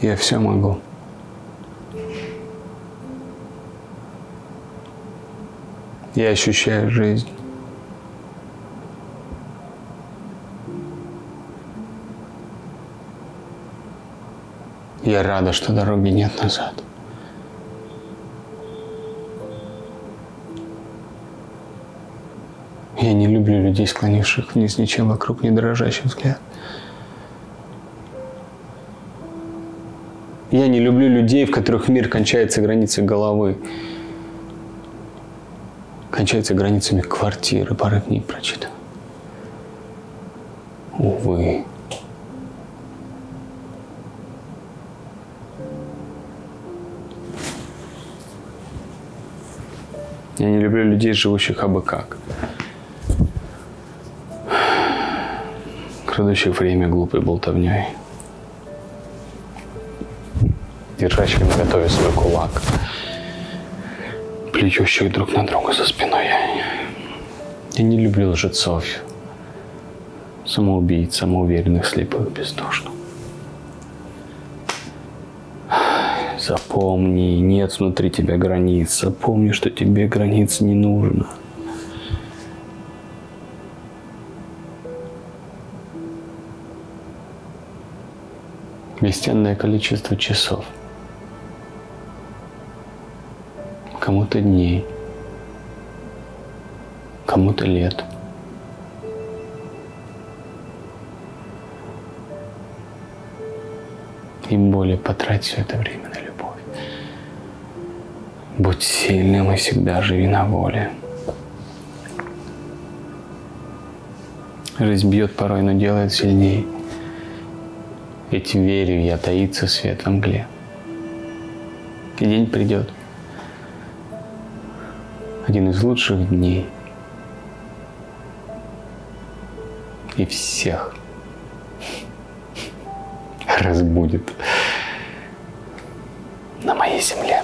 Я все могу. Я ощущаю жизнь. Я рада, что дороги нет назад. Я не люблю людей, склонивших вниз ничем вокруг, не дрожащий взгляд. Я не люблю людей, в которых мир кончается границей головы. Кончается границами квартиры, пары книг прочитан. Увы. Я не люблю людей, живущих абы как. Крадущих время глупой болтовней. Держащих на готове свой кулак. Плечущих друг на друга за спиной. Я не люблю лжецов. Самоубийц, самоуверенных, слепых, бездушных. Запомни, нет внутри тебя границ. Запомни, что тебе границ не нужно. Бесценное количество часов. Кому-то дней. Кому-то лет. Им более потрать все это время на любовь. Будь сильным и всегда живи на воле. Жизнь бьет порой, но делает сильнее. Ведь верю я, таится свет в мгле. И день придет. Один из лучших дней. И всех разбудит на моей земле.